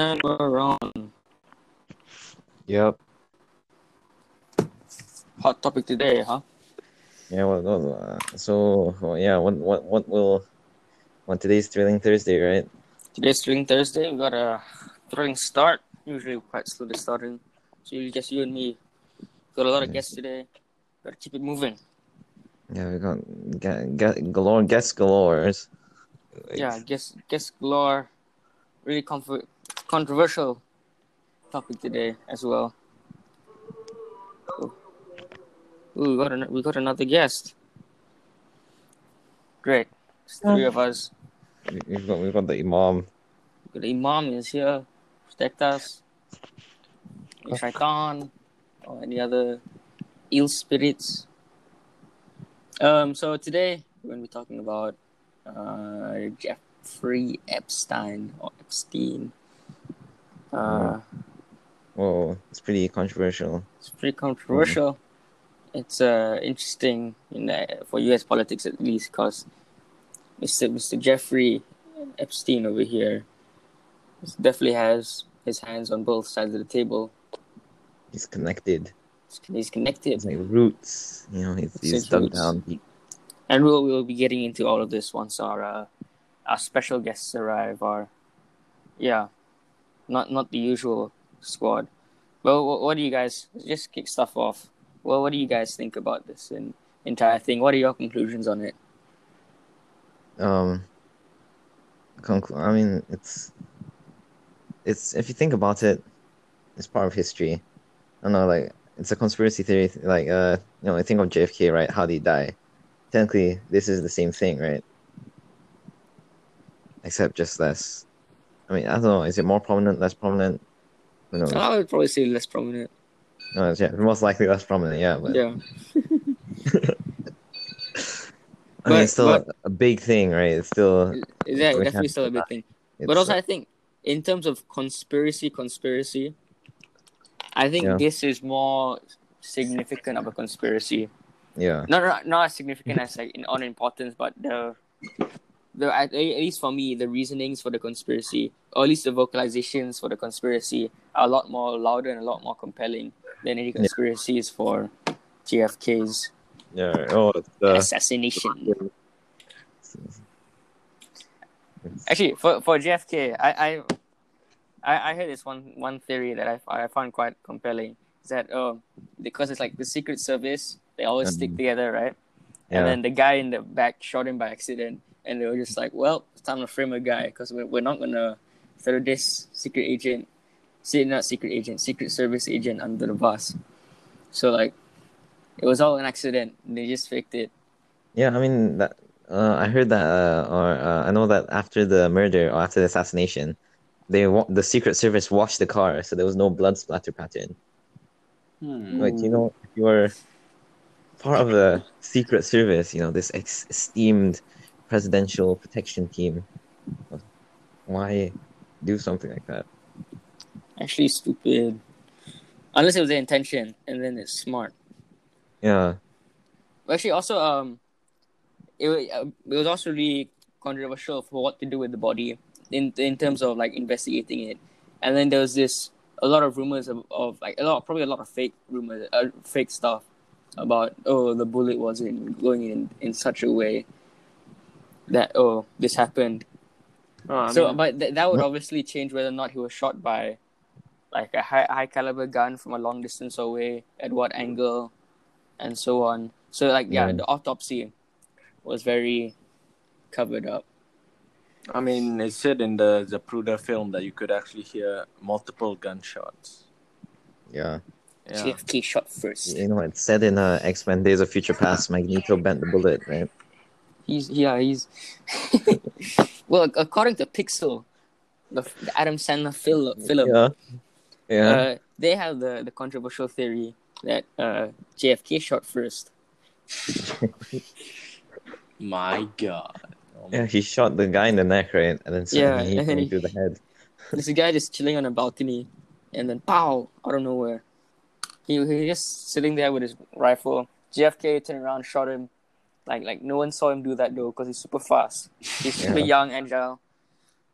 And we're on. Yep. Hot topic today, huh? Yeah. Well, well, uh, so well, yeah. What what what will? On today's thrilling Thursday, right? Today's thrilling Thursday. We got a thrilling start. Usually quite slow to starting. So you just you and me. Got a lot of guests today. Gotta keep it moving. Yeah, we got get, get galore guest galores. Yeah, guest guest galore. Really comfort, controversial topic today as well. Ooh, Ooh, we got an, we got another guest. Great, it's three of us. We- We've got we've got the imam. The Imam is here, protect us. Any Shaitan or any other ill spirits. Um, so today we're going to be talking about uh, Jeffrey Epstein or Epstein. Uh, Whoa, it's pretty controversial. It's pretty controversial. It's uh, interesting in uh, for U.S. politics at least, because Mr. Mr. Jeffrey Epstein over here definitely has his hands on both sides of the table. He's connected. He's connected, It's like roots. You know, he's, he's dug roots. down deep. and we'll we'll be getting into all of this once our uh, our special guests arrive. Our yeah, not not the usual squad. Well, what, what do you guys just kick stuff off? Well, what do you guys think about this entire thing? What are your conclusions on it? Um. Conclu- I mean, it's it's if you think about it, it's part of history. I don't know, like it's a conspiracy theory. Like uh, you know, I think of JFK, right? How did he die? Technically, this is the same thing, right? Except just less. I mean, I don't know. Is it more prominent, less prominent? Who knows? I would probably say less prominent. No, it's, yeah, most likely less prominent. Yeah, but Yeah, I mean, But- it's still but- a, big thing, right? It's still. yeah, definitely still a big thing. But also, I think in terms of conspiracy, conspiracy, I think Yeah. this is more significant of a conspiracy. yeah, not not, not as significant as like in on importance, but the the at, at least for me the reasonings for the conspiracy, or at least the vocalizations for the conspiracy, are a lot more louder and a lot more compelling than any conspiracies for JFK's yeah. Oh, uh, assassination. Actually, for for JFK, I I I, heard this one one theory that I, I found quite compelling. Is that um because it's like the Secret Service, they always stick Mhm. together, right? yeah. And then the guy in the back shot him by accident, and they were just like, "Well, it's time to frame a guy because we're, we're not gonna throw this secret agent, say not secret agent, Secret Service agent under the bus." So like, it was all an accident. They just faked it. Yeah, I mean that. Uh, I heard that, uh, or uh, I know that after the murder or after the assassination, they wa- the Secret Service washed the car, so there was no blood splatter pattern. Hmm. Like you know, if you were part of the Secret Service, you know this ex- esteemed presidential protection team, why do something like that? Actually, stupid. Unless it was the intention, and then it's smart. Yeah, Actually, also, um, it uh, it was also really controversial for what to do with the body in in terms of like investigating it, and then there was this a lot of rumors of, of like a lot probably a lot of fake rumors, uh, fake stuff about oh the bullet wasn't going in in such a way that oh this happened. Oh, so, mean, but th- that would obviously change whether or not he was shot by like a high high caliber gun from a long distance away, at what angle, and so on. So, like, yeah, Yeah. the autopsy was very covered up. I mean, it said in the Zapruder film that you could actually hear multiple gunshots. yeah. Yeah. JFK shot first. You know, it said in uh, X Men: Days of Future Past, Magneto bent the bullet, right? He's yeah, he's well, according to Pixel, the, the Adam Sandler film, film Yeah, yeah. uh, they have the, the controversial theory that uh, JFK shot first. My God. Oh my- Yeah, he shot the guy in the neck, right? And then Yeah, he and hit him he- through the head. There's a guy just chilling on a balcony, and then pow out of nowhere. He he just sitting there with his rifle. JFK turned around, shot him. Like like no one saw him do that though, because he's super fast. He's super Yeah. young, agile.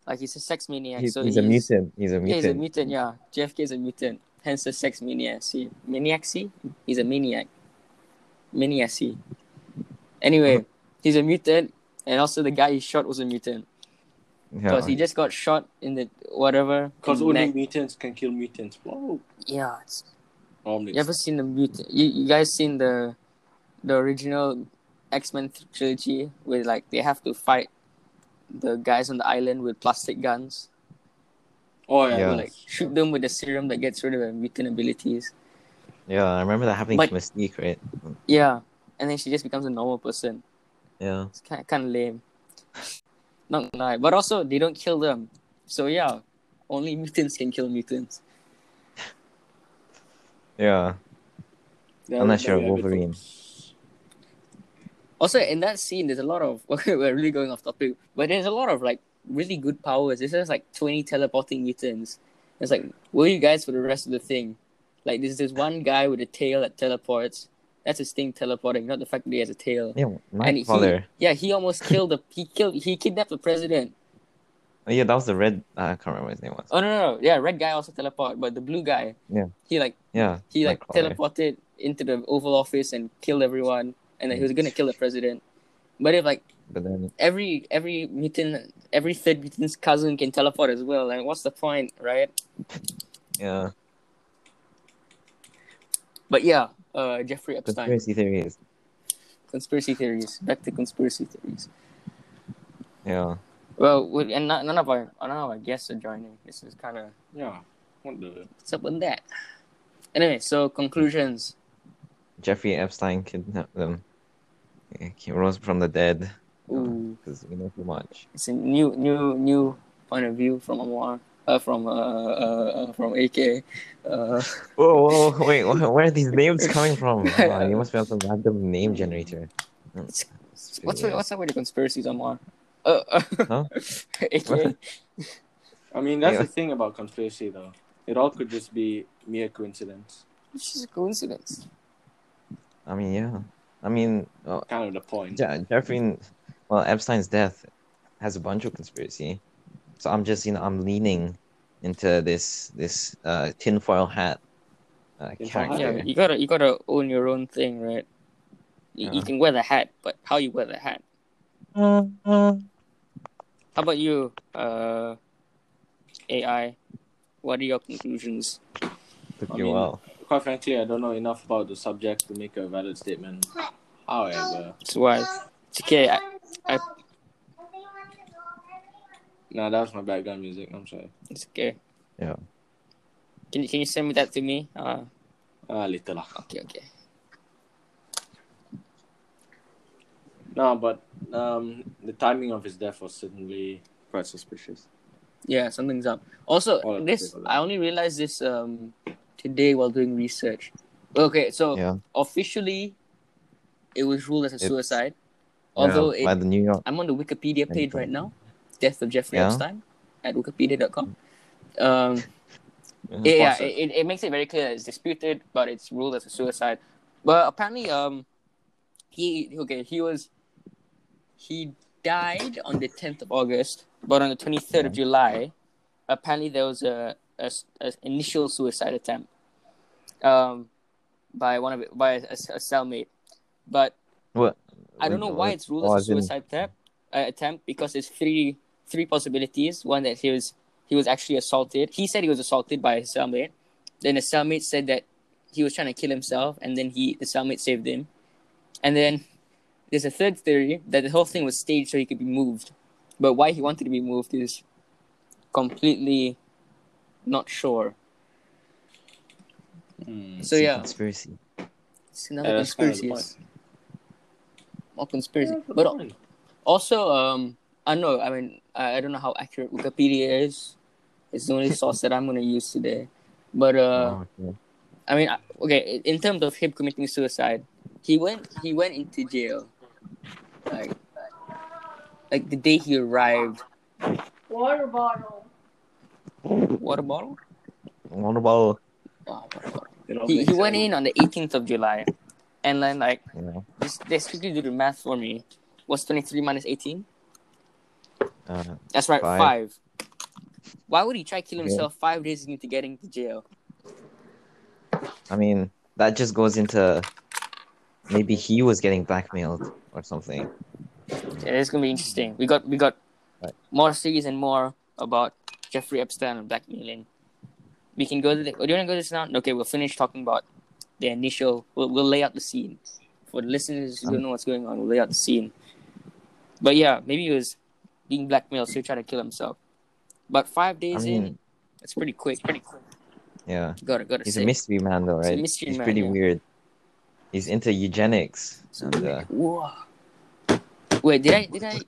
Uh, like he's a sex maniac. He's, so he's a mutant. He's a Yeah, he's a mutant. mutant. Yeah, JFK is a mutant. Hence the sex maniac. See, maniac. See, he's a maniac. Maniac. See. Anyway, mm-hmm. he's a mutant, and also the guy he shot was a mutant Yeah. because he just got shot in the whatever. Because only neck. mutants can kill mutants. Whoa. Yeah, it's, Normally. you ever seen the mutant? You, you guys seen the the original X Men trilogy where like they have to fight the guys on the island with plastic guns, Oh yeah. Yeah. Or, like shoot them with the serum that gets rid of their mutant abilities. Yeah, I remember that happening But- to Mystique, right? Yeah, and then she just becomes a normal person. Yeah. It's kind of, kind of lame. Not lie, but also they don't kill them. So yeah, only mutants can kill mutants. Yeah. Yeah, Unless there you're we have it, Wolverine. folks. Also, in that scene, there's a lot of we're really going off topic, but there's a lot of like really good powers. This just like twenty teleporting mutants. It's like, where are you guys for the rest of the thing? Like, there's this one guy with a tail that teleports. That's his thing teleporting, not the fact that he has a tail. Yeah, And he- Yeah, he almost killed the he killed he kidnapped the president. Oh, yeah, that was the red. Uh, I can't remember what his name was. Oh no no no yeah, red guy also teleport, but the blue guy, Yeah. he like Yeah. he like teleported into the Oval Office and killed everyone, and then he was gonna kill the president. But if like But then, every every mutant, every third mutant's cousin can teleport as well, like what's the point, right? yeah. But yeah, uh, Jeffrey Epstein, Conspiracy theories. conspiracy theories. Back to conspiracy theories. Yeah. Well, we, and none none of our none of our guests are joining. This is kind of Yeah. What the? what's up with that. Anyway, so conclusions. Jeffrey Epstein kidnapped them. Yeah, He rose from the dead. Ooh, Because we know too much. it's a new new new point of view from Amar. Uh, from uh, uh, uh from AK. Uh, Whoa, whoa, wait, where are these names coming from? Oh, you must be on some random name generator. what's what's what's up with the conspiracies, Amar? Uh, uh, Huh? AK. I mean, that's Yeah. the thing about conspiracy, though. It all could just be mere coincidence. It's just a coincidence. I mean, yeah. I mean, uh, Kind of the point. Yeah, Jeffrey, well, Epstein's death has a bunch of conspiracy. So I'm just, you know, I'm leaning into this this uh, tinfoil hat uh, Tinfoil hat? character. Yeah, you gotta you gotta own your own thing, right? You, you can wear the hat, but how you wear the hat? How about you, uh, AI? What are your conclusions? Took I you a mean- while. Quite frankly, I don't know enough about the subject to make a valid statement. However, So why? It's okay. I, I, nah, that was my background music. I'm sorry. it's okay. Yeah. Can you can you send me that to me? Uh, Ah, later lah. okay, okay. No, but um, the timing of his death was certainly quite suspicious. Yeah, something's up. Also, this I only realized this um today while doing research. Okay, so Yeah. officially, it was ruled as a It's- suicide. Yeah, Although by it, the New York. I'm on the Wikipedia page right now, death of Jeffrey Yeah. Epstein at wikipedia.com. Um, Yeah. yeah, yeah it, it makes it very clear that it's disputed, but it's ruled as a suicide. But apparently, um, he okay, he was he died on the 10th of August, but on the 23rd of July, apparently there was a, a, a initial suicide attempt, um, by one of it by a, a cellmate, but What? I don't know why it's ruled Oh, as a suicide attempt, uh, attempt because there's three three possibilities. One that he was he was actually assaulted. He said he was assaulted by his cellmate. Then the cellmate said that he was trying to kill himself, and then he the cellmate saved him. And then there's a third theory that the whole thing was staged so he could be moved, but why he wanted to be moved is completely not sure. Hmm. So It's a yeah, Conspiracy. it's another Yeah, that's kind of the conspiracy. More conspiracy, but al- Also, um, I know. I mean, I, I don't know how accurate Wikipedia is. It's the only source that I'm gonna use today. But uh, Oh, okay. I mean, I- okay. In terms of him committing suicide, he went he went into jail, like like the day he arrived. Water bottle. Water bottle. Water bottle. Oh, water bottle. It He makes he went in on the 18th of July, and then like You know. this, they quickly do the math for me. What's 23 minus 18? Uh, That's right, Five. five. Why would he try to kill Yeah. himself five days into getting to jail? I mean, that just goes into maybe he was getting blackmailed or something. Yeah, it's gonna be interesting. We got we got Right. more series and more about Jeffrey Epstein and blackmailing. We can go to the. Do you want to go to this now? Okay, we'll finish talking about the initial. We'll, we'll lay out the scene for the listeners who don't know what's going on. We'll lay out the scene. But yeah, maybe he was being blackmailed, so he tried to kill himself. But five I days in, mean, it's pretty quick. Pretty quick. yeah, Got it. Got it. he's say. a mystery man though, He's a right? mystery He's man, pretty yeah. weird. He's into eugenics. So, and, uh, Whoa. Wait, did I did I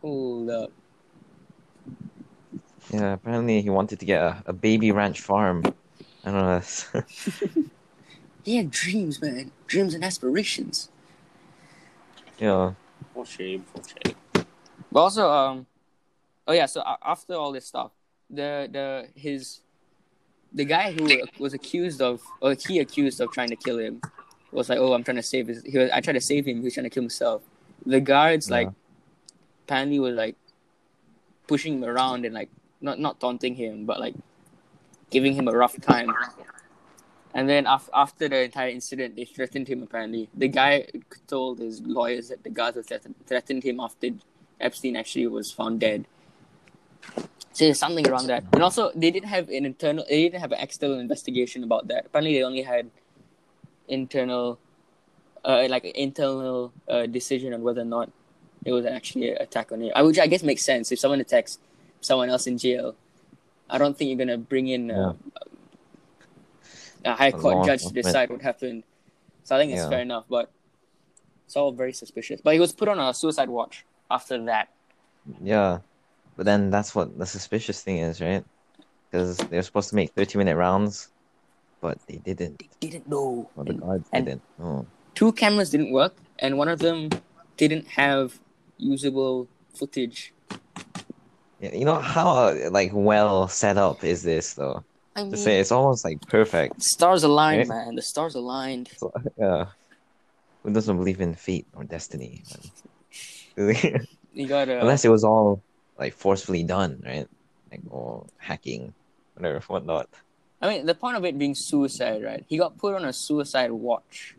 hold up? Yeah, apparently he wanted to get a, a baby ranch farm. I don't know. That's, He had dreams, man. Dreams and aspirations. Yeah. know, For shame, for shame. But also, um, oh yeah. So after all this stuff, the the his the guy who was accused of, or he accused of trying to kill him, was like, "Oh, I'm trying to save his." He was, I tried to save him. He was trying to kill himself. The guards like, Yeah. apparently were like pushing him around and like not not taunting him, but like giving him a rough time. And then af- after the entire incident, they threatened him. Apparently, the guy told his lawyers that the guards had threatened, threatened him after Epstein actually was found dead. So there's something around that. And also, they didn't have an internal, they didn't have an external investigation about that. Apparently, they only had internal, uh, like internal uh, decision on whether or not it was actually an attack on him. I Which I guess makes sense. If someone attacks someone else in jail, I don't think you're gonna bring in uh, a high A court law judge to decide what happened. So I think it's Yeah. fair enough, but it's all very suspicious. But he was put on a suicide watch after that. yeah. But then that's what the suspicious thing is, right? Because they're supposed to make 30 minute rounds, but they didn't. They didn't know. Or the And guards didn't. Oh. two cameras didn't work, and one of them didn't have usable footage. You know how uh, like well set up is this though? I To mean, say it's almost like perfect. stars aligned, Right? man. The stars aligned. So, yeah. Who doesn't believe in fate or destiny? You got uh, Unless it was all like forcefully done, right? Like or hacking, whatever, whatnot. I mean, the point of it being suicide, right? He got put on a suicide watch.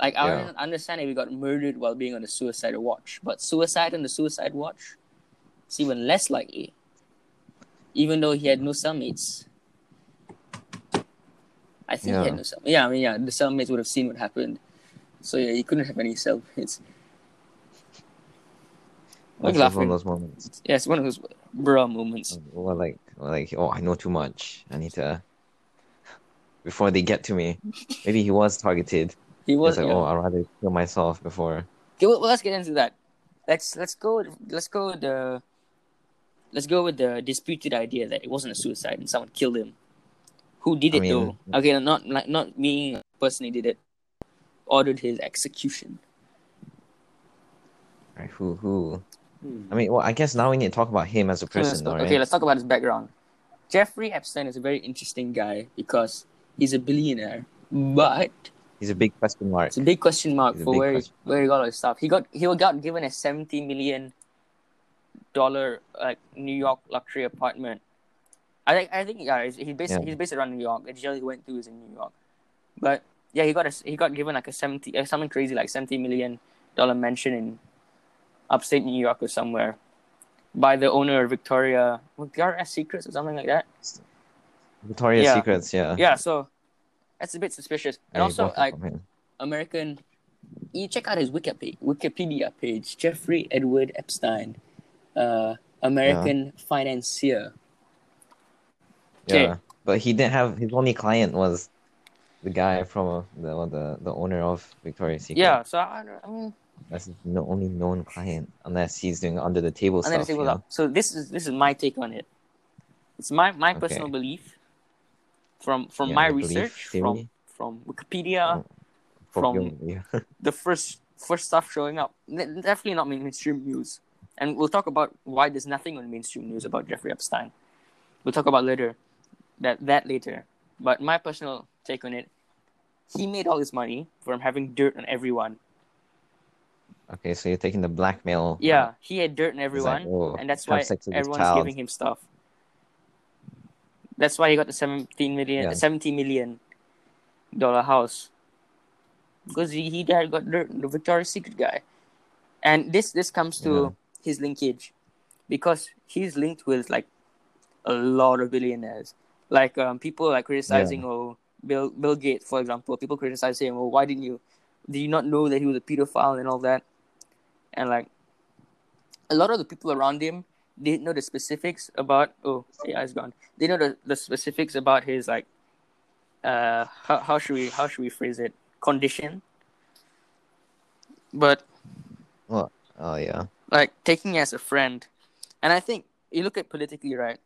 Like, I Yeah. don't understand if he got murdered while being on a suicide watch, but suicide on the suicide watch, it's even less likely. Even though he had no cellmates. I think he Yeah. had no cell. Yeah, I mean, yeah, the cellmates would have seen what happened. So, yeah, he couldn't have any cellmates. Why are That's one of those moments. Yeah, it's one of those bruh moments. Or like, or like, oh, I know too much. I need to. Before they get to me, maybe he was targeted. He was, like, yeah. oh, I'd rather kill myself before. Okay, well, let's get into that. Let's let's go let's go the let's go with the disputed idea that it wasn't a suicide and someone killed him. Who did I it mean- though? Okay, not like not me personally did it. Ordered his execution. Right? Who, who? Hmm. I mean, well, I guess now we need to talk about him as a Okay, let's person, go- though, okay, right? let's talk about his background. Jeffrey Epstein is a very interesting guy because he's a billionaire, but He's a big question mark. it's a big question mark It's a for where he, where he got all his stuff. He got he got given a seventy million dollar like New York luxury apartment. I think I think yeah, he's, based Yeah. he's based around New York. Jail he went to is in New York, but yeah, he got a he got given like a seventy uh, something crazy like seventy million dollar mansion in upstate New York or somewhere by the owner of Victoria Victoria's Secrets or something like that. Victoria's Yeah. Secrets, yeah. Yeah, so that's a bit suspicious. And Yeah, also like. American. You check out his Wikipedia, Wikipedia page. Jeffrey Edward Epstein, uh, American financier. Okay. Yeah, but he didn't have his only client was the guy from uh, the the the owner of Victoria's Secret. Yeah, so I, I mean, that's the no, only known client, unless he's doing under the table and then stuff. say, you well, know? so this is this is my take on it. It's my my Okay. personal belief from from Yeah, my research from theory? from Wikipedia, Oh, from Hope yeah. the first first stuff showing up. Definitely not mainstream news, and we'll talk about why there's nothing on mainstream news about Jeffrey Epstein. We'll talk about later that that later. But my personal take on it, he made all his money from having dirt on everyone. Okay, so you're taking the blackmail. Yeah, he had dirt on It's like, everyone, oh, and that's why sex with this everyone's giving him stuff. That's why he got the 17 million, Yeah. 70 million dollar house. Because he, he had got dirt, the Victoria's Secret guy. And this this comes to Yeah. His linkage because he's linked with like a lot of billionaires. Like um, people like criticizing oh Bill Bill Gates, for example. People criticize him, well, why didn't you did you not know that he was a pedophile and all that? And like a lot of the people around him didn't know the specifics about oh yeah it's gone. They know the, the specifics about his like uh how, how should we how should we phrase it? Condition. But Oh yeah. Like taking as a friend and i think you look at politically right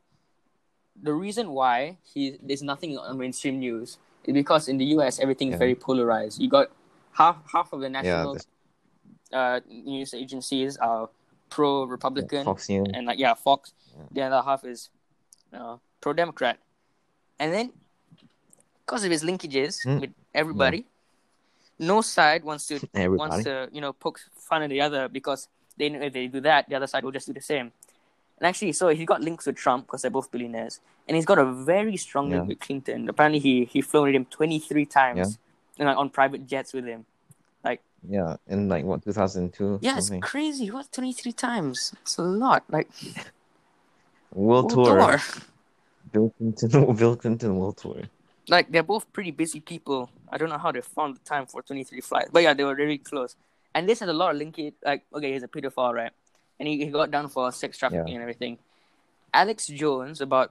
the reason why he there's nothing on mainstream news is because in the us everything's Yeah. very polarized you got half half of the Yeah. national this- uh, news agencies are pro republican Fox News. and like yeah fox Yeah. the other half is uh, pro democrat and then because of his linkages Hmm. with everybody no side wants to wants to you know poke fun at the other because they know if they do that, the other side will just do the same. And actually, so he got links with Trump because they're both billionaires, and he's got a very strong link with Clinton. Apparently, he he flown with him twenty three times, and like on private jets with him. Like yeah, in like what 2002. Yeah, it's something. crazy. What twenty three times? It's a lot. Like World world tour. tour. Bill Clinton. Bill Clinton World Tour. Like they're both pretty busy people. I don't know how they found the time for twenty three flights, but yeah, they were really close. And this has a lot of linkage. Like okay, he's a pedophile, right? And he, he got done for sex trafficking and everything. Alex Jones, about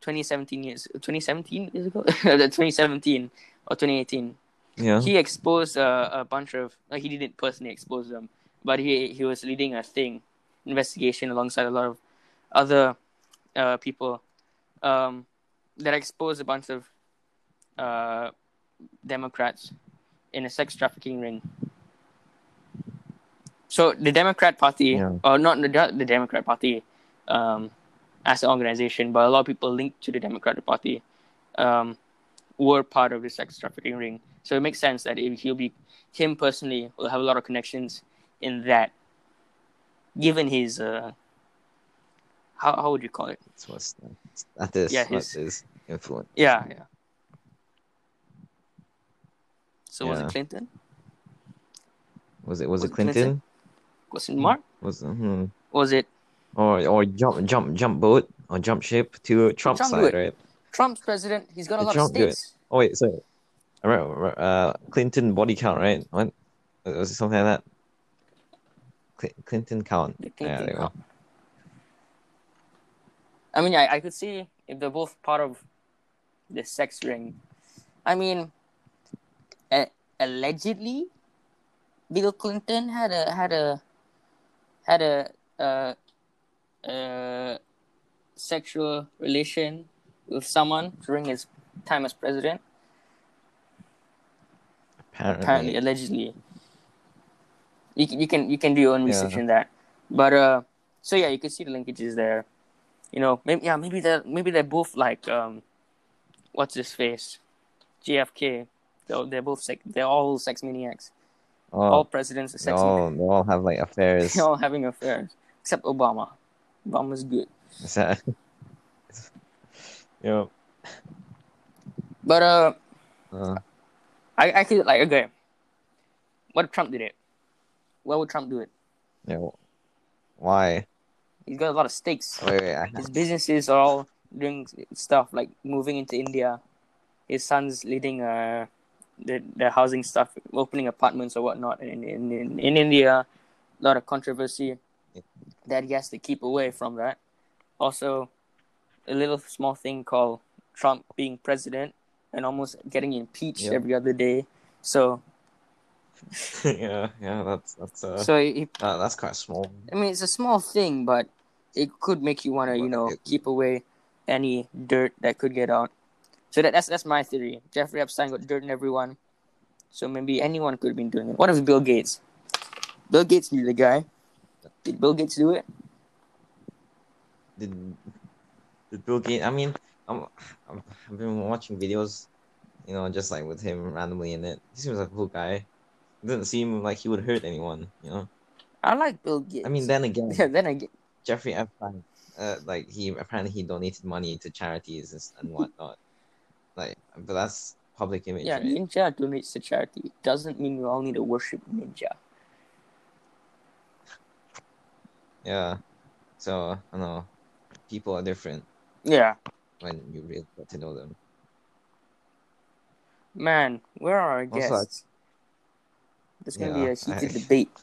2017 years, 2017 years ago, 2017 or 2018, Yeah. he exposed uh, a bunch of. Like he didn't personally expose them, but he he was leading a thing, investigation alongside a lot of other uh, people, um, that exposed a bunch of uh, Democrats in a sex trafficking ring. So the Democrat Party, Yeah. or not the, the Democrat Party, um, as an organization, but a lot of people linked to the Democratic Party, um, were part of the sex trafficking ring. So it makes sense that if he'll be him personally will have a lot of connections in that, given his uh, how how would you call it? That's what's that is Yeah, his- his influence. Yeah, yeah. So was it Clinton? Was it was, Was it it Clinton? Clinton? Was it Mark? Was hmm. Was it or or jump jump jump boat or jump ship to Trump's Trump side, it. right? Trump's president? He's got a lot Trump of do it? Oh wait, so right, right, uh, Clinton body count, right? What was it something like that? Cl- Clinton count. The Yeah, there count. I mean, I, I could see if they're both part of the sex ring. I mean, a- allegedly, Bill Clinton had a had a had a uh, uh, sexual relation with someone during his time as president. Apparently. apparently allegedly you can, you can you can do your own research Yeah. in that but uh so yeah you can see the linkages there you know maybe yeah maybe they're maybe they're both like um what's his face jfk they're, they're both sex they're all sex maniacs Oh, all presidents are sex all they all have like affairs. they're all having affairs except obama obama's good Is that? yeah. but uh Uh, i i could like okay what if trump did it why would trump do it yeah. Why? he's got a lot of stakes Wait, wait. I, his businesses are all doing stuff like moving into India. His son's leading uh the the housing stuff, opening apartments or whatnot in in, in, in India. A lot of controversy that he has to keep away from that. Also, a little small thing called Trump being president and almost getting impeached Yeah. every other day. So yeah, yeah. That's that's uh, so he, uh, that's quite small. I mean, it's a small thing, but it could make you want to, you know, It- keep away any dirt that could get out. So that, that's that's my theory. Jeffrey Epstein got dirt in everyone, so maybe anyone could have been doing it. What if Bill Gates? Bill Gates knew the guy. Did Bill Gates do it? Did did Bill Gates? I mean, I'm, I'm I've been watching videos, you know, just like with him randomly in it. He seems like a cool guy. doesn't seem like he would hurt anyone. You know. I like Bill Gates. I mean, then again, yeah, then again, Jeffrey Epstein, uh, like he apparently he donated money to charities and, and whatnot. Like, but that's public image, yeah, right? Ninja donates to charity. Doesn't mean we all need to worship Ninja. Yeah. So I know. People are different Yeah, when you really get to know them. man, where are our Also, guests? There's gonna be a heated I- debate.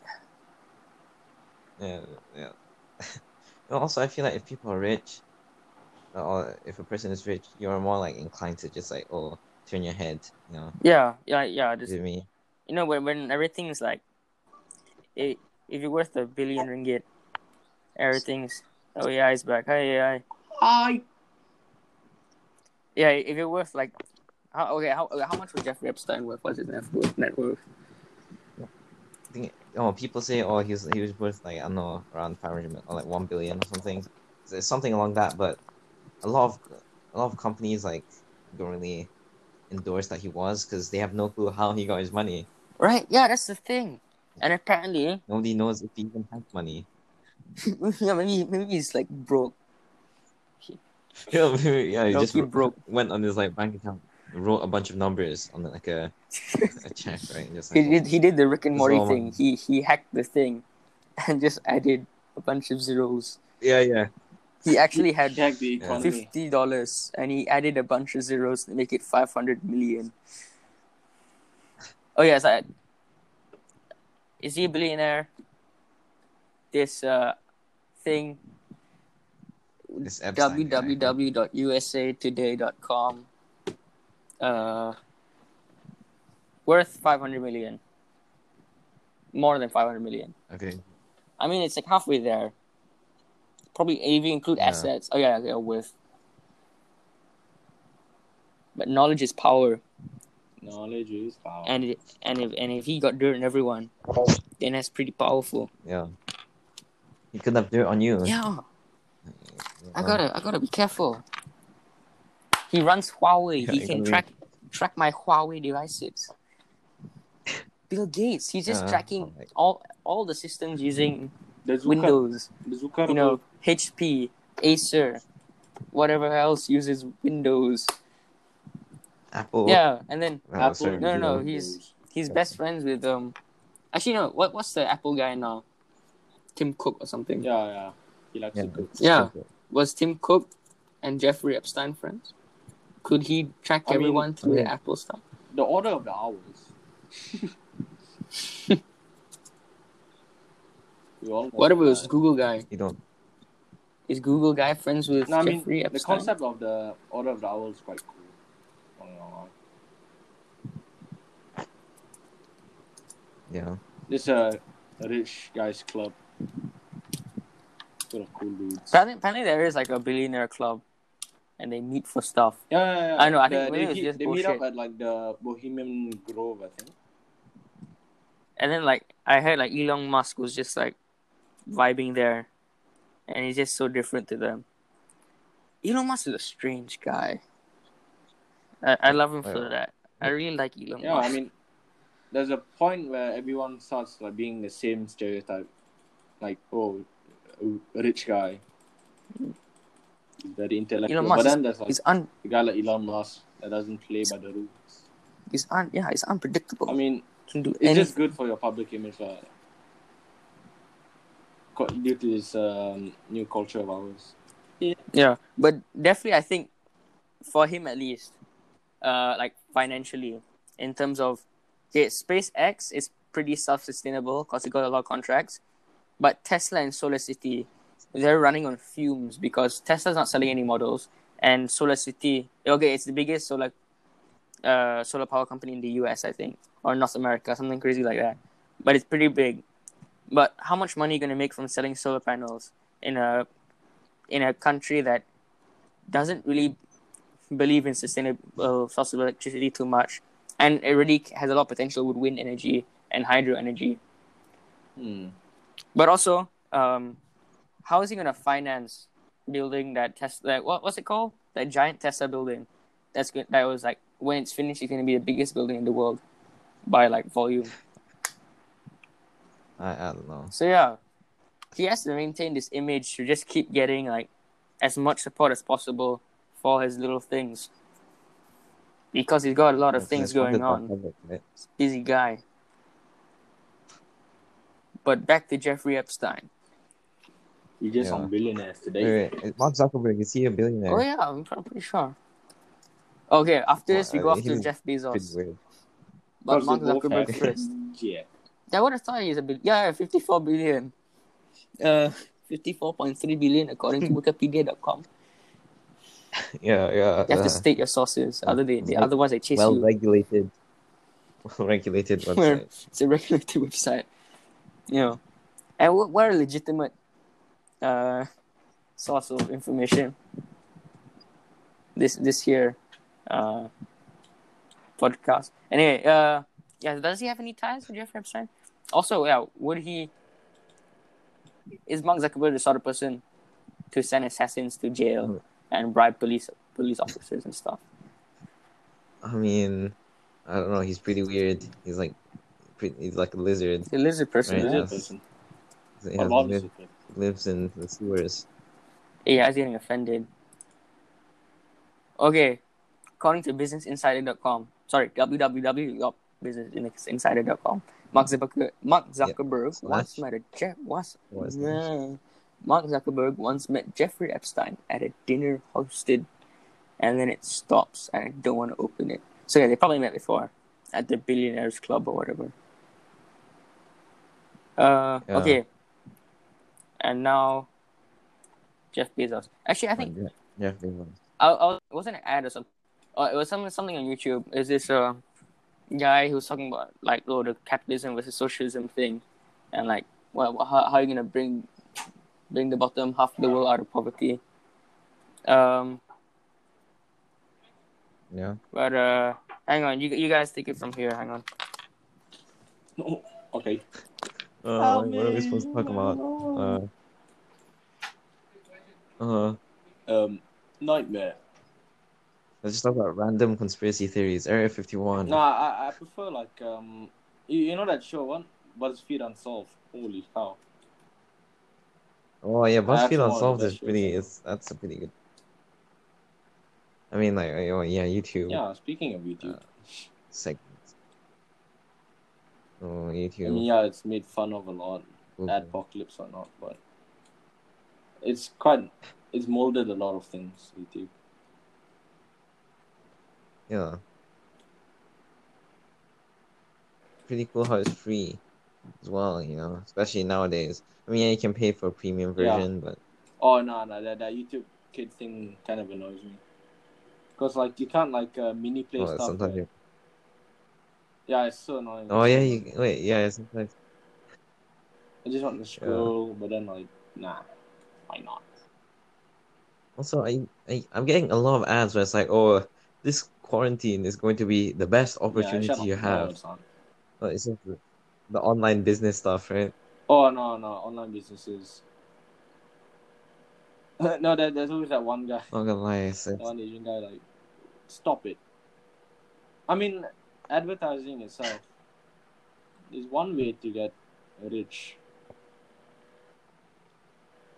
Yeah, yeah. Also, I feel like if people are rich, or if a person is rich, you're more like inclined to just like, oh, turn your head, you know. Yeah, yeah, yeah. Just Is me? you know when when everything is like, it, if you're worth a billion ringgit, everything's oh yeah, it's back. Hi, AI. I Yeah, if you're worth like, how, okay, how how much was Jeffrey Epstein worth? What's his net worth? Net worth? I think, oh, people say, oh, he was he was worth like I don't know, around five hundred or like one billion or something. It's something along that, but a lot of a lot of companies like don't really endorse that he was because they have no clue how he got his money. Right? Yeah, that's the thing. And apparently, Nobody knows if he even has money. yeah, maybe maybe he's like broke. Yeah, maybe, yeah, he No, just he broke. went on his like bank account, wrote a bunch of numbers on like a a check, right? and Just He did he did the Rick and Morty thing. He he hacked the thing, and just added a bunch of zeros. yeah, yeah, He actually had Check the Yeah. economy. fifty dollars, and he added a bunch of zeros to make it five hundred million. Oh yes, I. Is he a billionaire? This uh thing this Epstein guy, right? www.usatoday.com uh worth 500 million more than 500 million Okay, i mean it's like halfway there probably if you include Yeah. assets oh yeah yeah with. but knowledge is power Knowledge is power. and it, and if and if he got dirt on everyone then that's pretty powerful yeah. He could have dirt on you. yeah i gotta i gotta be careful he runs huawei Yeah, he can gotta track track my huawei devices bill gates he's just Uh, tracking alright. all all the systems using the Zucker, windows the Zucker, you know hp acer whatever else uses windows Apple. yeah and then Oh, Apple. sorry, No, no, no, Elon. he's- he's best friends with um actually no what what's the apple guy now tim cook or something Yeah, yeah. He likes Yeah, to cook. Yeah. Apple. was tim cook and jeffrey epstein friends could he track I mean- everyone through the apple stuff The order of the hours. we all know what if it was google guy You don't. Is google guy friends with No, I mean jeffrey the concept of the order of the hour is quite cool. Not gonna lie. Yeah. This is a rich guys club. Full of cool dudes. apparently, apparently there is like a billionaire club and they meet for stuff Yeah, yeah, yeah. I know, I The- think maybe they, it's he- just they meet up at like the Bohemian Grove, I think. and then like i heard like elon musk was just like vibing there and he's just so different to them. Elon musk is a strange guy. I, I love him for that. I really like elon Yeah, musk. I mean, there's a point where everyone starts like being the same stereotype, like oh, a rich guy, He's very intellectual. Elon Musk but then there's like he's un a guy like Elon Musk that doesn't play by the rules. he's un yeah he's unpredictable. I mean, can do it's anything. just good for your public image, uh, co- due to this um, new culture of ours. Yeah, but definitely, I think for him at least, uh, like financially, in terms of, yeah, SpaceX is pretty self-sustainable because it got a lot of contracts, but Tesla and Solar City, they're running on fumes because Tesla's not selling any models, and Solar City, okay, it's the biggest solar, uh, solar power company in the U.S. I think, or North America, something crazy like that, but it's pretty big. But how much money are you gonna make from selling solar panels in a in a country that doesn't really believe in sustainable sources of electricity too much and it really has a lot of potential with wind energy and hydro energy? Hmm. but also um, how is he going to finance building that test like what, what's it called? That giant tesla building that's good that was like when it's finished it's going to be the biggest building in the world by like volume I, I don't know. So yeah, he has to maintain this image to just keep getting like as much support as possible for his little things. Because he's got a lot of It's- things going on. public, right? He's a busy guy. But back to Jeffrey Epstein. You just Yeah. on billionaires today. Wait, wait, Mark Zuckerberg is he a billionaire? Oh yeah, I'm, I'm pretty sure. Okay, after this we go uh, after Jeff Bezos. But Mark Zuckerberg first. Yeah. I would have thought he's a bit. Yeah, 54 billion. Uh, 54.3 billion according to Wikipedia.com. Yeah, yeah. You have to uh, state your sources. Other they, they, well- otherwise they chase well you. regulated, well regulated website. It's a regulated website. You know, and what, what a legitimate uh, source of information. This this here uh, podcast. Anyway, uh, yeah, does he have any ties to Jeffrey Epstein? Also, yeah, would he? Is Mark Zuckerberg the sort of person to send assassins to jail and bribe police police officers and stuff? I mean, I don't know. He's pretty weird. He's like, pretty, he's like a lizard. He's a lizard person. Right, isn't he? person. He A has lot of live- secret. lives in the sewers. Yeah, I was getting offended. Okay, according to BusinessInsider.com, sorry, www.businessinsider.com, Mark Zuckerberg, Mark Zuckerberg once met a Jeff was What is Nah. Mark Zuckerberg once met Jeffrey Epstein at a dinner hosted, and then it stops, and I don't want to open it. So yeah, they probably met before at the Billionaires Club or whatever. Uh, Yeah. okay. And now, Jeff Bezos. Actually, I think Jeff Bezos. I, I it wasn't an ad or something. Uh, it was something something on YouTube. Is this uh, guy who was talking about like oh the capitalism versus socialism thing, and like well how how are you gonna bring bring the bottom half of the world out of poverty? Um, Yeah. but uh, hang on, you you guys take it from here. Hang on. Okay. Uh, what are we supposed to talk about? Uh. Uh. Um, nightmare. Let's just talk about random conspiracy theories. Area 51. No, I I prefer like um, you, you know that show one BuzzFeed Unsolved. Holy cow! Oh yeah, BuzzFeed Unsolved is pretty. shit. Is that's a pretty good. I mean, like, oh yeah, YouTube Yeah. Speaking of YouTube, segments. Oh, YouTube. I mean, yeah, it's made fun of a lot. Google. Adpocalypse or not, but it's quite it's molded a lot of things. YouTube. Yeah. Pretty cool how it's free as well, you know, especially nowadays. I mean, yeah, you can pay for a premium Yeah. version, but Oh no, no, that, that YouTube kid thing kind of annoys me. Cause like you can't like uh, mini play oh, stuff. sometimes right? Yeah, it's so annoying. Oh yeah, you wait, yeah, it's sometimes. I just want to scroll, but then like, nah, why not? Also, I, I I'm getting a lot of ads where it's like, oh, this quarantine is going to be the best opportunity yeah, you have. No, it's not. The online business stuff, right? Oh no, no, online businesses. no, there, there's always that one guy, Not gonna lie, it's, that one Asian guy. Like, stop it. I mean, advertising itself is one way to get rich.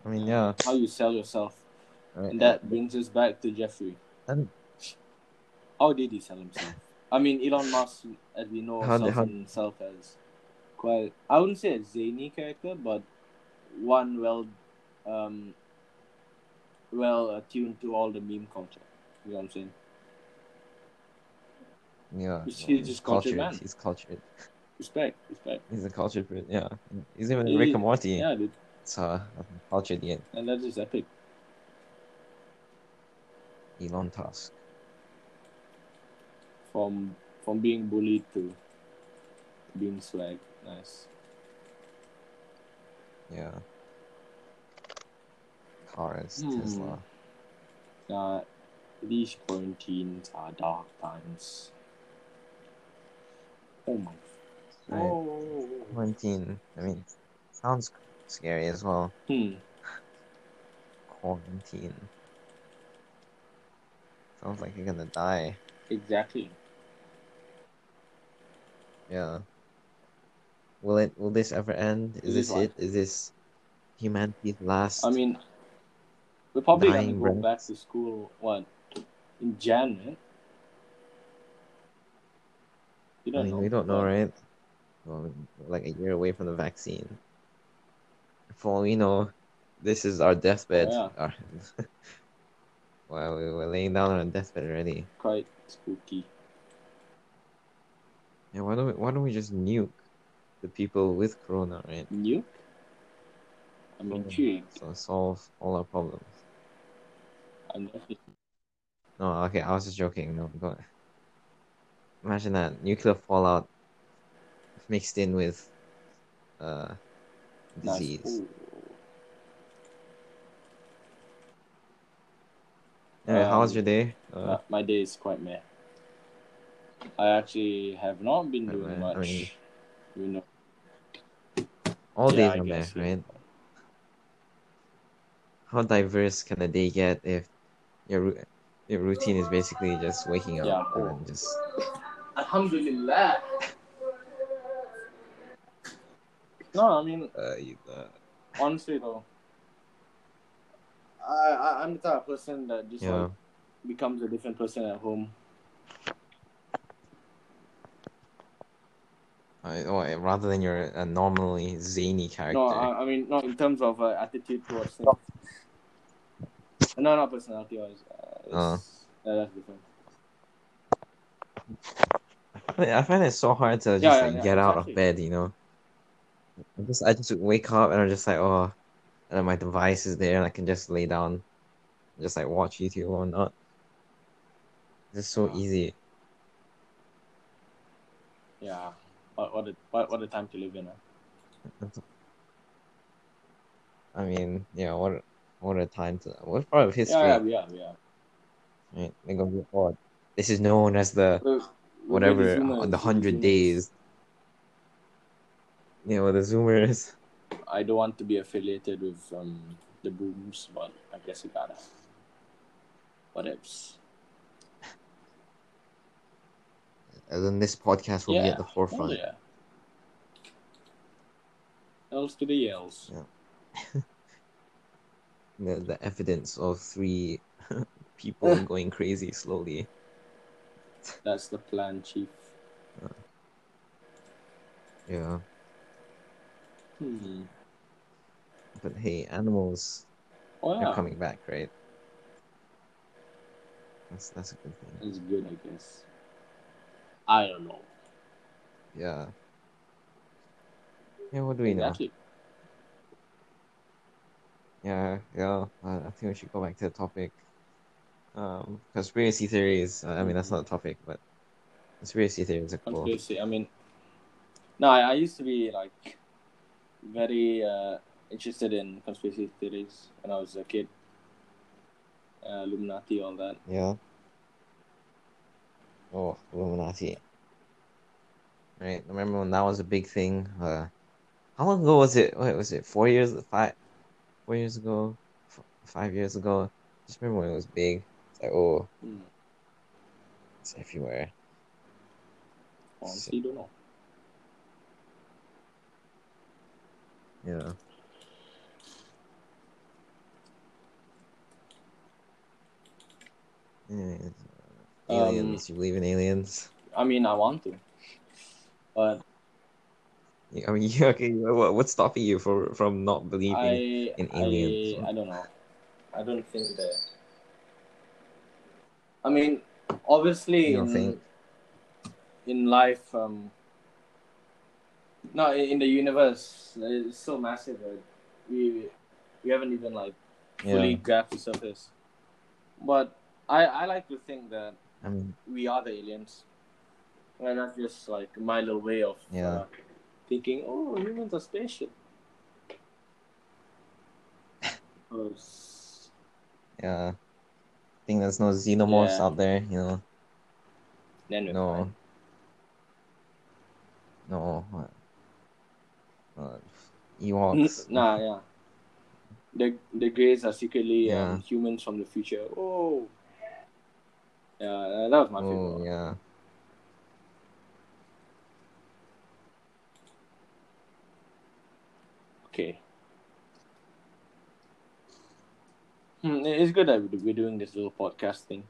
I mean, yeah, How you sell yourself, right. and that brings us back to Jeffrey. And- How did he sell himself? I mean, Elon Musk, as we know, How sells how- himself as quite. I wouldn't say a zany character, but one well, um, well attuned to all the meme culture. You know what I'm saying? yeah. He's- he's just cultured cultured. man. He's cultured. Respect, respect. He's a cultured, yeah. He's even He- Rick and Morty. Yeah, dude, It's uh, cultured yet. and that is epic. Elon Tusk. From from being bullied to being swag. Nice. Yeah. Cars, Hmm. Tesla. Uh, these quarantines are dark times. Oh my. Right. Oh. Quarantine. I mean, sounds scary as well. Hmm. Quarantine. Sounds like you're gonna die. Exactly. Yeah. will it? Will this ever end? Is Is this it? Is this humanity's last? I mean, we're probably gonna go breath. back to school. What in Jan, man? You don't mean, know. we don't know, right? Well, like a year away from the vaccine. For all we know, this is our deathbed. Yeah. Our... well, we we're laying down on a deathbed already. Quite spooky. Yeah, why don't we, why don't we just nuke the people with corona, right? Nuke? I'm intrigued. So solve all our problems. I'm definitely No, okay, I was just joking. No, go. Imagine that nuclear fallout mixed in with uh disease. Ooh. Anyway, how was Um, your day? Uh, my day is quite meh. I actually have not been Quite doing meh, I much. mean- you know, all yeah, days I are there, guess, right? How diverse can a day get if your your routine is basically just waking up Yeah. and just Alhamdulillah. No, I mean uh, you, uh honestly though, I, I I'm the type of person that just yeah. like becomes a different person at home. I, oh, rather than your a normally zany character. No, I, I mean not in terms of uh, attitude towards things. No, not personality wise. Uh, Uh. that's different. I find it so hard to just Yeah, like yeah, get out exactly. of bed, you know. I just I just wake up and I'm just like oh, and then my device is there and I can just lay down, just like watch YouTube or not. It's just so easy. Yeah. What what a what, what a time to live in. Huh? I mean, yeah, what what a time to what part of history, Yeah, yeah, yeah, yeah. right? They're gonna be oh, this is known as the whatever the uh, the hundred days. You know, the Zoomers. I don't want to be affiliated with um the booms, but I guess you gotta. Whatevs. And then this podcast will be at the Oh, forefront. yeah. Else to the yells. Yeah. The the evidence of three people going crazy slowly. That's the plan, chief. Yeah. Hmm. But hey, animals Oh are coming back, right? That's that's a good thing. that's good, I guess. I don't know. Yeah. Yeah, what do we know? Exactly. Yeah, yeah. Uh, I think we should go back to the topic. Um, conspiracy theories. Uh, I mean, that's not a topic, but conspiracy theories are cool. Conspiracy. I mean, no, I, I used to be like very uh, interested in conspiracy theories when I was a kid. Uh, Illuminati, all that. Yeah. Oh, Illuminati. Right. Remember when that was a big thing. Uh, how long ago was it? Wait, was it four years? Five? Four years ago? F- five years ago? Just remember when it was big. It's like, oh, Hmm. it's everywhere. Honestly, don't know. Yeah. Anyways, uh, Um, aliens. you believe in aliens? I mean, I want to, but I mean, okay. What, what's stopping you for, from not believing? I, in aliens. I, I don't know. I don't think that. I mean, obviously, You don't in, think? in life, um, no, in, in the universe, it's so massive. Right? We we haven't even like fully Yeah. grasped the surface. But I I like to think that I mean, we are the aliens. And that's just like my little way of Yeah. uh, thinking, oh, humans are spaceship. 'Cause- yeah. I think there's no xenomorphs Yeah. out there, you know. then No. fine. No. What? Uh, N- Ewoks. Nah, yeah. The the Greys are secretly Yeah. um, humans from the future. Oh. Yeah, that was my favorite. one. yeah. Okay. Hmm, it's good that we're doing this little podcast thing.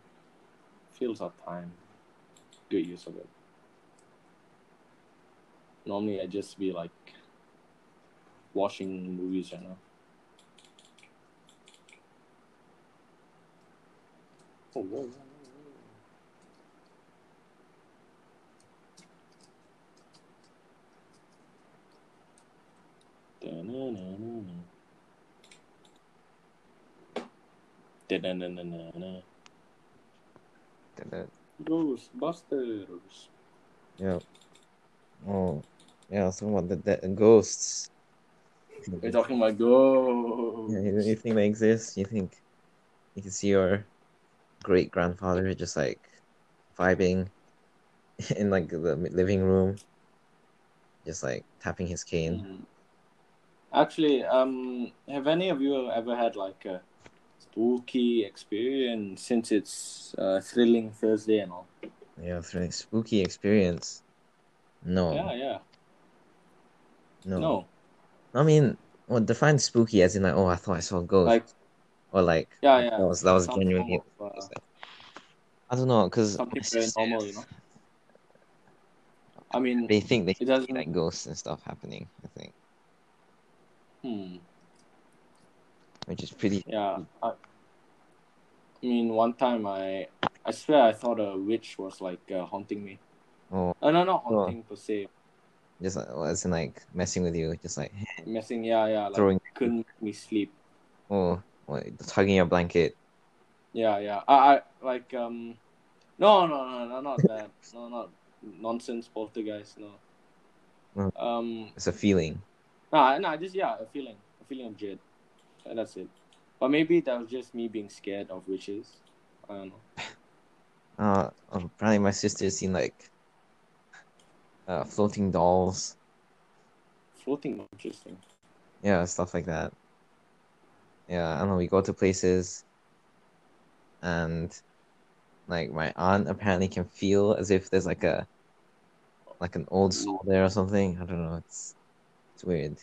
Feels our time. Good use of it. Normally, I just be like watching movies right now. Oh, whoa, whoa, whoa, whoa. Da-na-na-na-na. Da-na-na-na-na-na. That- Ghostbusters. Yeah. Oh, yeah. I was talking about the, the ghosts. We're talking about ghosts. Yeah, you, you think they exist? You think you can see your great grandfather just like vibing in like the living room, just like tapping his cane. Mhm. Actually, um, have any of you ever had like a spooky experience since it's uh, thrilling Thursday and all? Yeah, really spooky experience. No, Yeah, yeah. no, No, I mean, well, define spooky as in like, oh, I thought I saw a ghost, like or like yeah, yeah. that was that was genuinely. uh, I don't know, cause something paranormal, you know. I mean, They think they it see doesn't. like ghosts and stuff happening. Hmm. which is pretty. Yeah. I, I mean, one time I, I swear I thought a witch was like uh, haunting me. Oh, Uh, no, not Oh. haunting per se. just like, well, as in like messing with you, just like Messing, yeah, yeah. Like throwing. couldn't make me sleep. Oh, what, tugging your blanket. Yeah, yeah. I, I like um, no, no, no, no, not that. No, not nonsense poltergeist. No. No. Um, It's a feeling. Nah, nah, just yeah, a feeling, a feeling of dread. And that's it. But maybe that was just me being scared of witches. I don't know. Uh, apparently my sister's seen like uh, floating dolls. Floating, interesting. Yeah, stuff like that. Yeah, I don't know. We go to places, and like my aunt apparently can feel as if there's like a like an old soul there or something. I don't know. It's it's weird.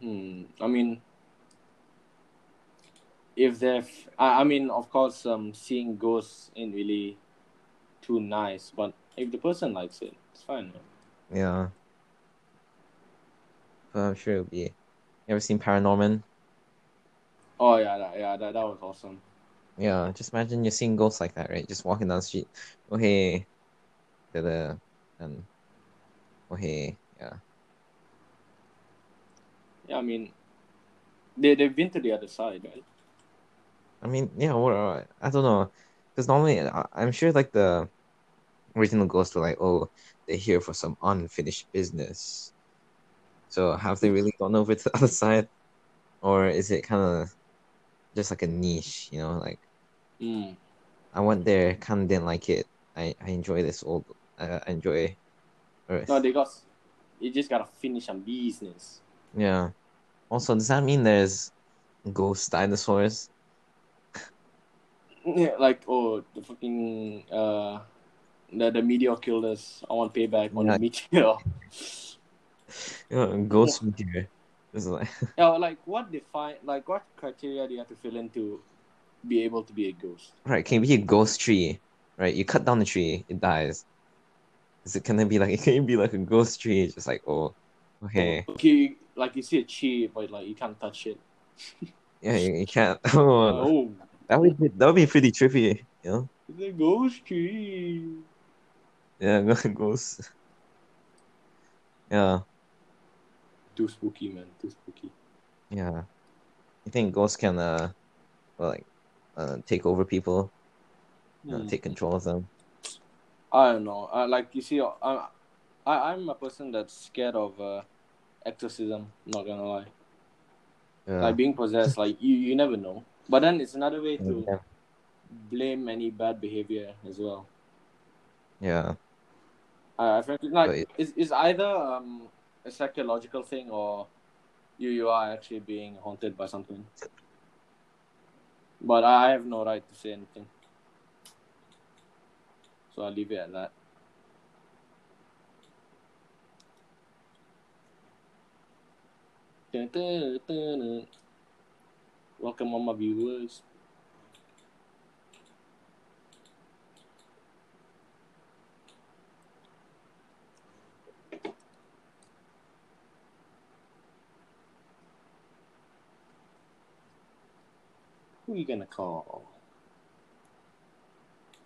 Hmm. I mean, if they're, f- I, I mean, of course, um, seeing ghosts ain't really too nice. But if the person likes it, it's fine. man. Yeah. But I'm sure it'll be. You ever seen Paranorman? Oh yeah, that, yeah, that, that was awesome. Yeah, just imagine you're seeing ghosts like that, right? Just walking down the street. Oh hey, da and oh hey, yeah. I mean, they they've been to the other side, right? I mean, yeah, what uh, I don't know, because normally I, I'm sure like the original ghosts were like, oh, they're here for some unfinished business. So have they really gone over to the other side, or is it kind of just like a niche? You know, like Mm. I went there, kind of didn't like it. I I enjoy this old. Uh, I enjoy Earth. No, they got. You just gotta finish some business. Yeah. Also, does that mean there's ghost dinosaurs? Yeah, like oh, the fucking uh, the the meteor killed us. I want payback on Yeah. the meteor. Yeah, ghost meteor. It's like Yeah, like what define like what criteria do you have to fill in to be able to be a ghost? right, can it be a ghost tree? Right, you cut down the tree, it dies. Is it can it be like it can it be like a ghost tree? It's just like oh, okay, Okay, like you see a tree, but like you can't touch it. yeah, you, you can't. Oh, Oh, that would be, that would be pretty trippy, you know? it's a ghost tree. Yeah, ghost. Yeah, Too spooky, man. Too spooky. yeah. You think ghosts can uh, well, like, uh, take over people, uh, Hmm. take control of them? I don't know. Uh, like you see, uh, I I'm a person that's scared of uh, exorcism. Not gonna lie. Yeah. Like being possessed, like you you never know. But then it's another way to Yeah. blame any bad behavior as well. Yeah. I, I frankly like it- it's, it's either um a psychological thing or you you are actually being haunted by something. But I have no right to say anything. So I'll leave it at that. Welcome, all my viewers. Who are you gonna call?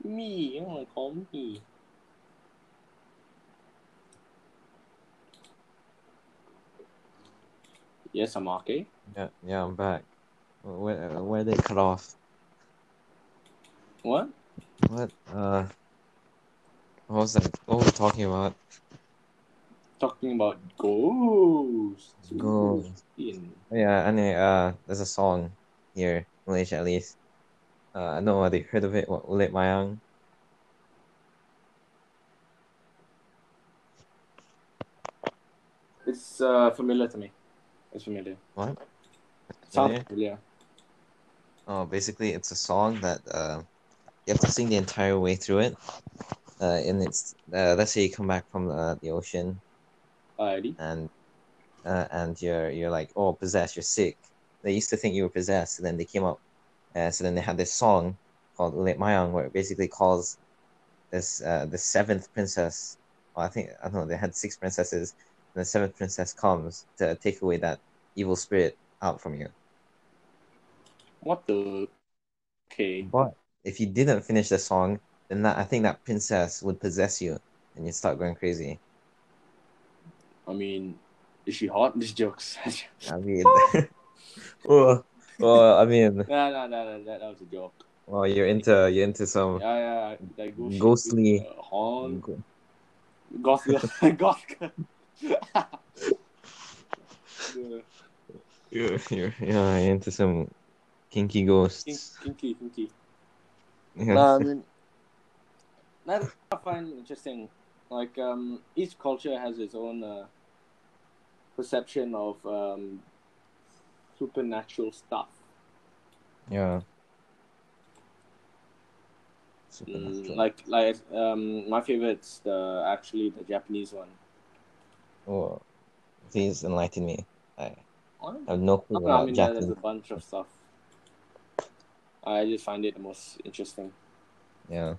Me. I wanna call me. Yes, I'm okay. Yeah, yeah, I'm back. Where where they cut off? What? What? Uh, what was that? What were we talking about? Talking about ghosts. Ghosts. Yeah, anyway, uh, there's a song here, Malaysia at least. Uh, I don't know whether you heard of it. What Ulek Mayang? It's uh, familiar to me. It's familiar. What? Sounds Familiar? familiar. Oh, basically, it's a song that uh, you have to sing the entire way through it. Uh, and it's uh, let's say you come back from the, the ocean Alrighty. and uh, and you're you're like oh possessed, you're sick. They used to think you were possessed, and then they came up. Uh, so then they had this song called Ulek Mayang, where it basically calls this uh, the seventh princess. Well, I think I don't know. They had six princesses, the seventh princess comes to take away that evil spirit out from you. What the? Okay. But if you didn't finish the song, then that I think that princess would possess you, and you'd start going crazy. I mean, is she hot? This jokes. I mean, well, well, I mean, no, no, no, no, that, that was a joke. well, you're into you're into some Yeah, yeah, like ghost Ghostly. Uh, haunt, goth, goth. Yeah. you're, you're yeah you're into some kinky ghosts. kinky, kinky. Yeah. No, I that I find interesting. Like, um, each culture has its own uh, perception of um, supernatural stuff. yeah. Mm, like, like, um, my favorite's the actually the Japanese one. Oh, please enlighten me. I Oh, have no clue no, I about mean, there- there's Japanese. a bunch of stuff. I just find it the most interesting. Yeah.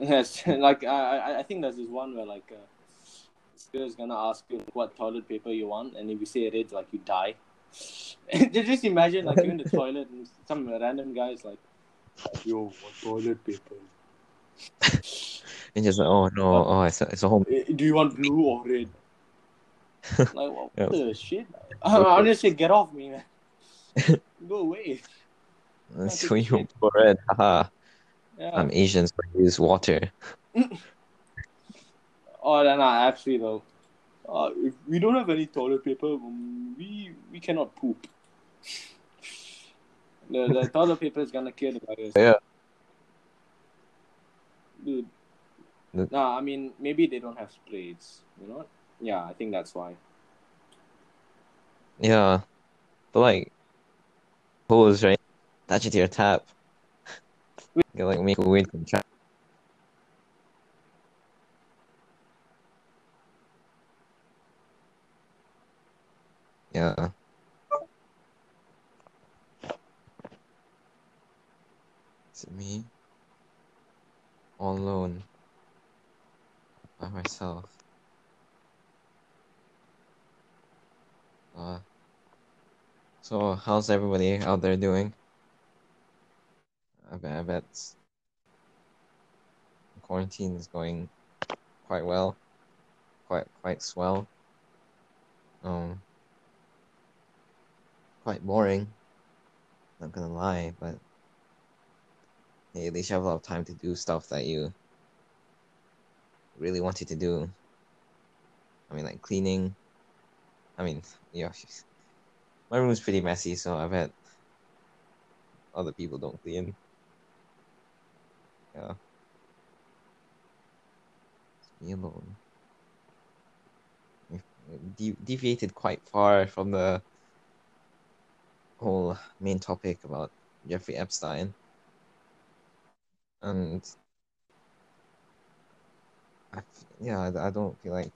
Yes, like I, I, I think there's this one where like uh, the spirit is gonna ask you what toilet paper you want, and if you say red, like you die. just imagine like you're in the toilet and some random guy is like, "Yo, what toilet paper? And just like, oh no, oh, it's a, it's a home. Eh, Do you want blue or red?" like what Yeah. the shit? I'm just say, get off me, man. Go away. So you red. Haha. Yeah. I'm Asian, so I use water. Oh, no, no, actually though, uh, if we don't have any toilet paper, um, we we cannot poop. the, the toilet paper is gonna kill the virus. Yeah. Dude. The- Nah, I mean maybe they don't have sprays. You know? Yeah, I think that's why. Yeah. But like hose, right? Attach it to your tap. You like make a weird contract. Yeah. Is it me? All alone. By myself. Uh so how's everybody out there doing? I bet, I bet quarantine is going quite well, quite quite swell. Um, quite boring. Not gonna lie, but at least you have a lot of time to do stuff that you really wanted to do. I mean, like cleaning. I mean, yeah, my room's pretty messy, so I bet other people don't clean. Yeah. It's me alone. Deviated quite far from the whole main topic about Jeffrey Epstein. And I yeah, I, don't feel like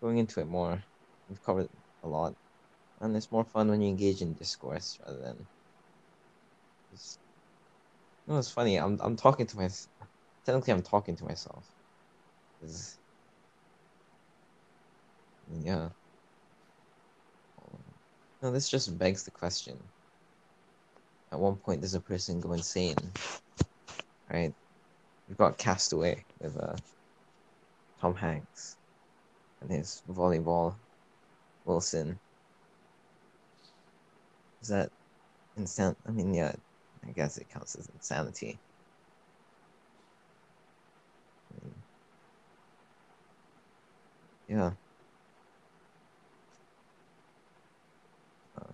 going into it more. We've covered a lot, and it's more fun when you engage in discourse rather than. Just... No, it's funny. I'm I'm talking to myself. Technically, I'm talking to myself. 'Cause- Yeah. No, this just begs the question. At one point, does a person go insane? Right? We've got Castaway with uh, Tom Hanks and his volleyball Wilson. Is that instant? I mean, yeah, I guess it counts as insanity. Yeah. Uh,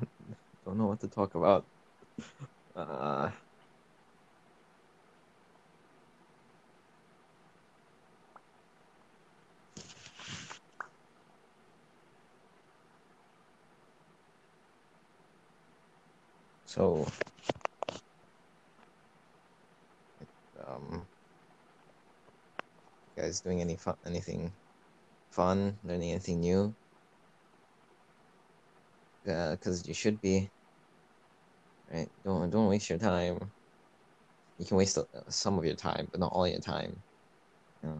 don't know what to talk about. Uh, so, um, guys doing any fun, anything fun, learning anything new? Because you should be. Right? Don't don't waste your time. You can waste uh, some of your time, but not all your time. Yeah.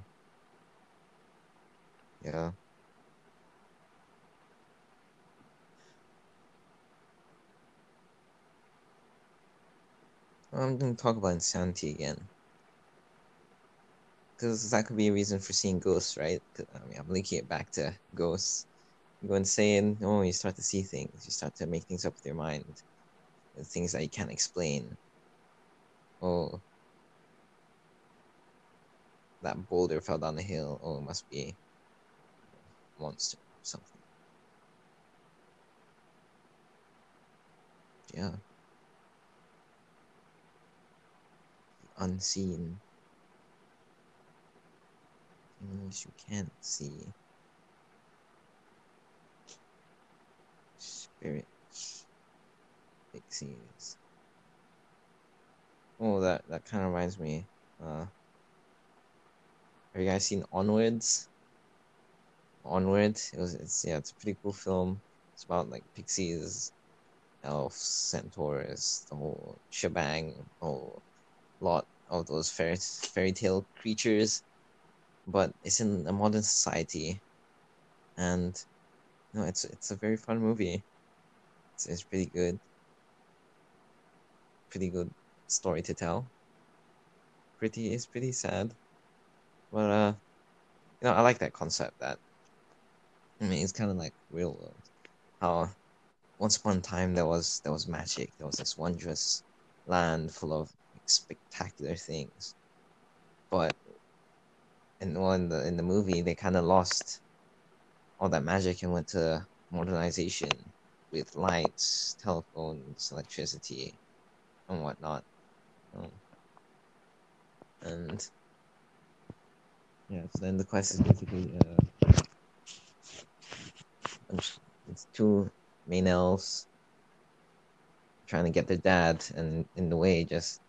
Yeah. I'm gonna talk about insanity again. Because that could be a reason for seeing ghosts, right? I mean, I'm linking it back to ghosts. You go insane, oh, you start to see things. You start to make things up with your mind. Things that you can't explain. Oh, that boulder fell down the hill. Oh, it must be a monster or something. Yeah. Unseen. Things you can't see. Spirits. Pixies. Oh, that, that kind of reminds me. Uh, have you guys seen Onwards? Onward. It was. It's yeah. It's a pretty cool film. It's about like pixies, elves, centaurs, the whole shebang, lot of those fairy fairy tale creatures. But it's in a modern society, and no, it's it's a very fun movie. It's it's pretty good. Pretty good story to tell. Pretty it's pretty sad, but uh, you know I like that concept that I mean, it's kind of like real world. How once upon a time there was there was magic. There was this wondrous land full of spectacular things. But and well, in the in the movie, they kind of lost all that magic and went to modernization with lights, telephones, electricity, and whatnot. Um, and yeah, so then the quest is basically uh, it's two main elves trying to get their dad, and in the way, just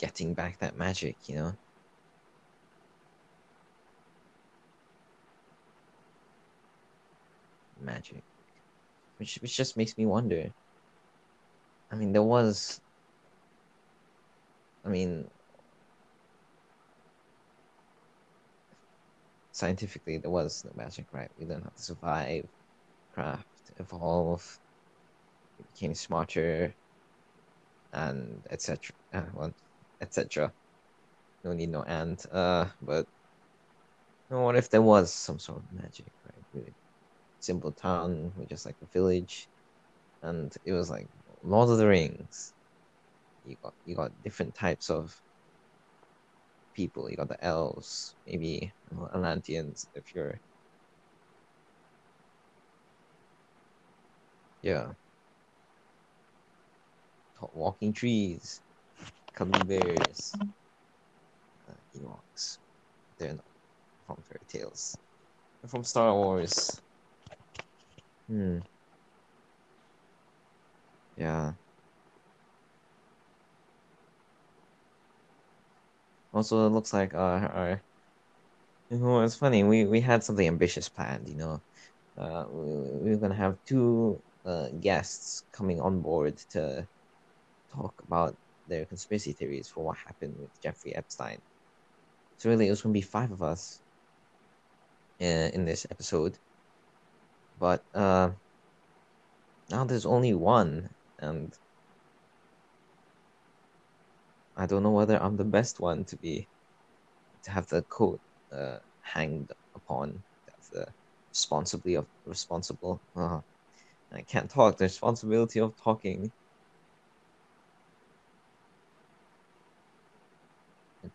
getting back that magic, you know. Magic, which which just makes me wonder. I mean, there was. I mean, scientifically there was no magic, right? We learned how to survive, craft, evolve, became smarter, and etc. Uh, well, etc. No need no and. Uh, but you know, what if there was some sort of magic, right? Really simple town with just like a village, and it was like Lord of the Rings. You got you got different types of people. You got the elves, maybe Atlanteans if you're yeah. Walking trees, bears, uh, Ewoks. They're not from fairy tales. They're from Star Wars. Hmm. Yeah. Also, it looks like uh, our You know, it's funny. We we had something ambitious planned. You know, uh, we, we were gonna have two uh, guests coming on board to talk about their conspiracy theories for what happened with Jeffrey Epstein. So really, it was gonna be five of us in, in this episode, but uh, now there's only one, and I don't know whether I'm the best one to be to have the coat uh, hanged upon. The responsibly of responsible. Uh, I can't talk. The responsibility of talking.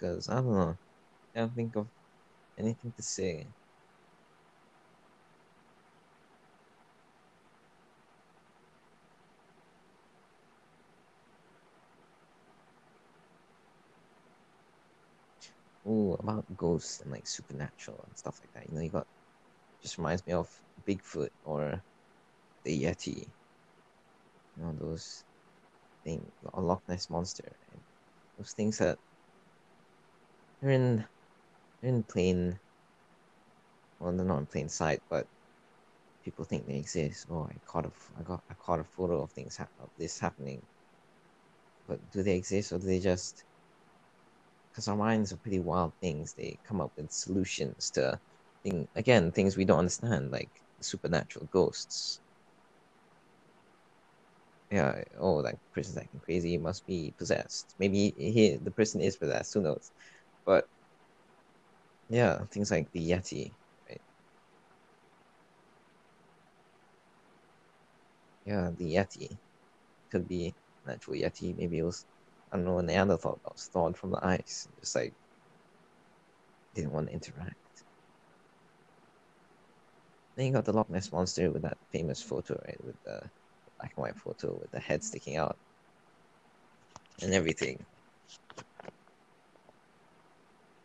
Because I don't know. I can't think of anything to say. Ooh, about ghosts and like supernatural and stuff like that. You know, you got just reminds me of Bigfoot or the Yeti. You know, those things, a Loch Ness monster. Those things that they're in they're in plain well they're not in plain sight, but people think they exist. Oh, I caught a I got I caught a photo of things ha- of this happening. But do they exist or do they just because our minds are pretty wild things. They come up with solutions to, thing, again, things we don't understand, like supernatural ghosts. Yeah, oh, that person's acting crazy. He must be possessed. Maybe he, the person is possessed. Who knows? But yeah, things like the Yeti, right? Yeah, the Yeti could be an actual Yeti. Maybe it was I don't know, a Neanderthal that was thawed from the ice, just like didn't want to interact. Then you got the Loch Ness monster with that famous photo, right, with the black and white photo with the head sticking out and everything.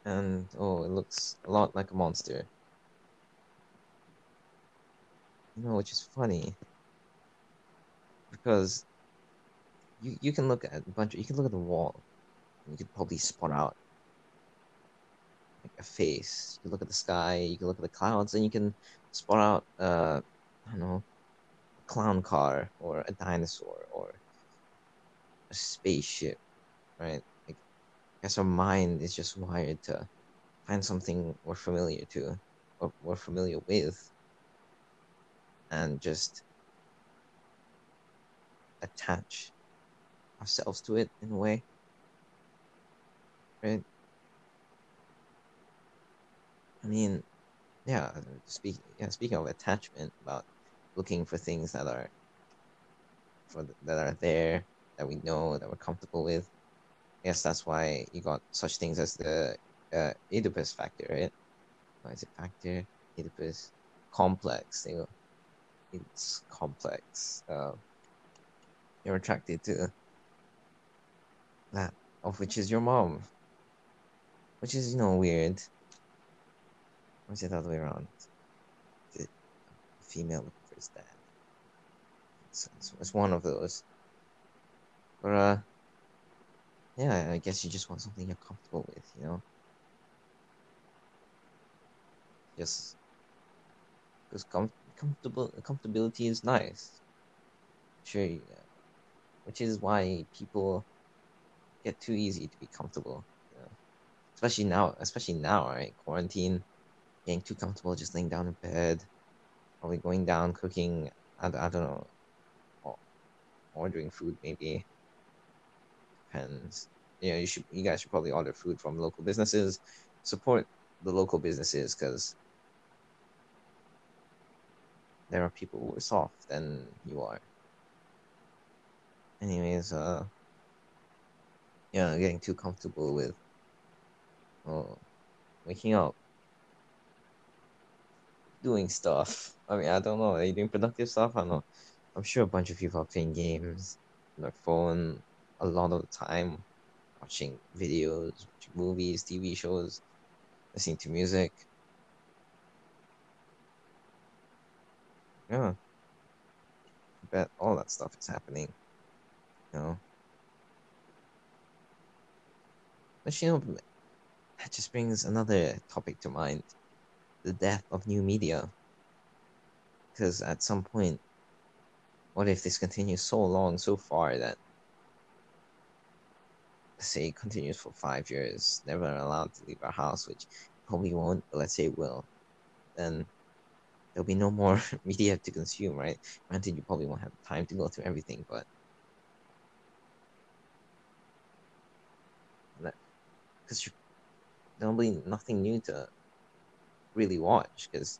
And oh, it looks a lot like a monster. You know, which is funny because you you can look at a bunch. Of, you can look at the wall. And you could probably spot out like a face. You can look at the sky. You can look at the clouds, and you can spot out uh I don't know a clown car or a dinosaur or a spaceship, right? Guess our mind is just wired to find something we're familiar to or we're familiar with, and just attach ourselves to it in a way. Right? I mean, yeah, speaking yeah, speaking of attachment, about looking for things that are for that are there that we know that we're comfortable with. Guess that's why you got such things as the uh, Oedipus factor, right? What is it factor? Oedipus complex. You know, it's complex. Uh, you're attracted to that of which is your mom. Which is, you know, weird. Or is it the other way around? The female looking for his dad. It's, it's, it's one of those. But, uh, yeah, I guess you just want something you're comfortable with, you know? Just, because com- comfortable comfortability is nice. Sure, yeah. which is why people get too easy to be comfortable. You know? Especially now, especially now, right? Quarantine, getting too comfortable, just laying down in bed, probably going down, cooking. I, I don't know, ordering food maybe. Depends. You know, you should, you guys should probably order food from local businesses. Support the local businesses because there are people worse off than you are. Anyways, uh, yeah, getting too comfortable with oh, waking up, doing stuff. I mean, I don't know. Are you doing productive stuff? I don't know. I'm sure a bunch of people are playing games on their phone a lot of time, watching videos, watching movies, TV shows, listening to music. Yeah. I bet all that stuff is happening. You know? But you know, that just brings another topic to mind. the death of new media. Because at some point, what if this continues so long, so far that, say, continues for five years, never allowed to leave our house, which probably won't, but let's say it will, then there'll be no more media to consume, right? Granted, you probably won't have time to go through everything, but because there'll be nothing new to really watch because